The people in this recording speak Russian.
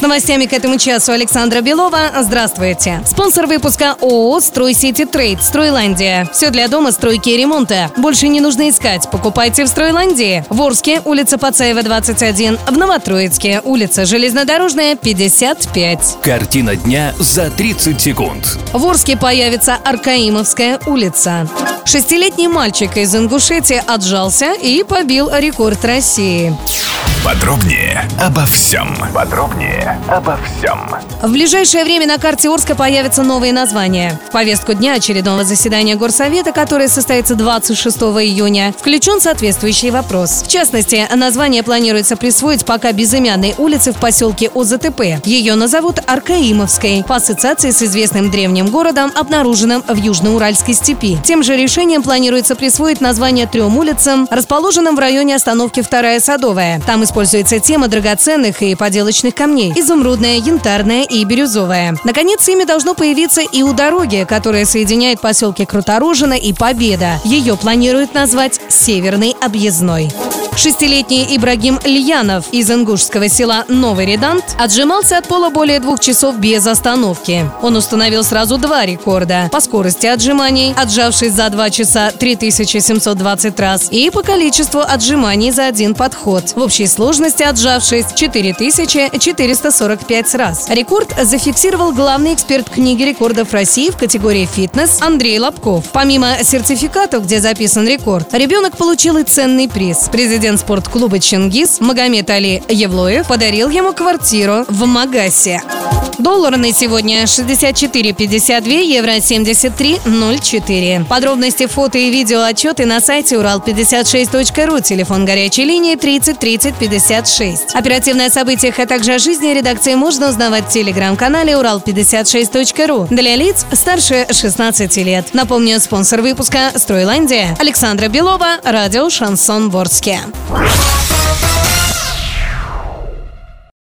С новостями к этому часу Александра Белова. Здравствуйте. Спонсор выпуска ООО «Стройсити Трейд» «Стройландия». Все для дома, стройки и ремонта. Больше не нужно искать. Покупайте в «Стройландии». В Орске, улица Пацаева, 21. В Новотроицке, улица Железнодорожная, 55. Картина дня за 30 секунд. В Орске появится Аркаимовская улица. Шестилетний мальчик из Ингушетии отжался и побил рекорд России. Подробнее обо всем. Подробнее обо всем. В ближайшее время на карте Орска появятся новые названия. В повестку дня очередного заседания Горсовета, которое состоится 26 июня, включен соответствующий вопрос. В частности, название планируется присвоить пока безымянной улице в поселке ОЗТП. Ее назовут Аркаимовской, по ассоциации с известным древним городом, обнаруженным в Южноуральской степи. Тем же решением планируется присвоить название трем улицам, расположенным в районе остановки Вторая Садовая. Там используется тема драгоценных и поделочных камней – изумрудная, янтарная и бирюзовая. Наконец, имя должно появиться и у дороги, которая соединяет поселки Круторожина и Победа. Ее планируют назвать «Северный объездной». Шестилетний Ибрагим Льянов из ингушского села Новый Редант отжимался от пола более двух часов без остановки. Он установил сразу два рекорда по скорости отжиманий, отжавшись за 2 часа 3720 раз, и по количеству отжиманий за один подход. В общей сложности отжавшись 4445 раз. Рекорд зафиксировал главный эксперт книги рекордов России в категории «Фитнес» Андрей Лобков. Помимо сертификатов, где записан рекорд, ребенок получил и ценный приз. Президент спортклуба «Чингис» Магомед Али Евлоев подарил ему квартиру в Магасе. Доллар на сегодня 64,52, евро 73,04. Подробности, фото и видео отчеты на сайте урал56.ру, телефон горячей линии 30 30 56. Оперативное о событиях, а также о жизни редакции можно узнавать в телеграм-канале урал56.ру для лиц старше 16 лет. Напомню, спонсор выпуска «Стройландия» Александра Белова, радио «Шансон Ворске». Bye.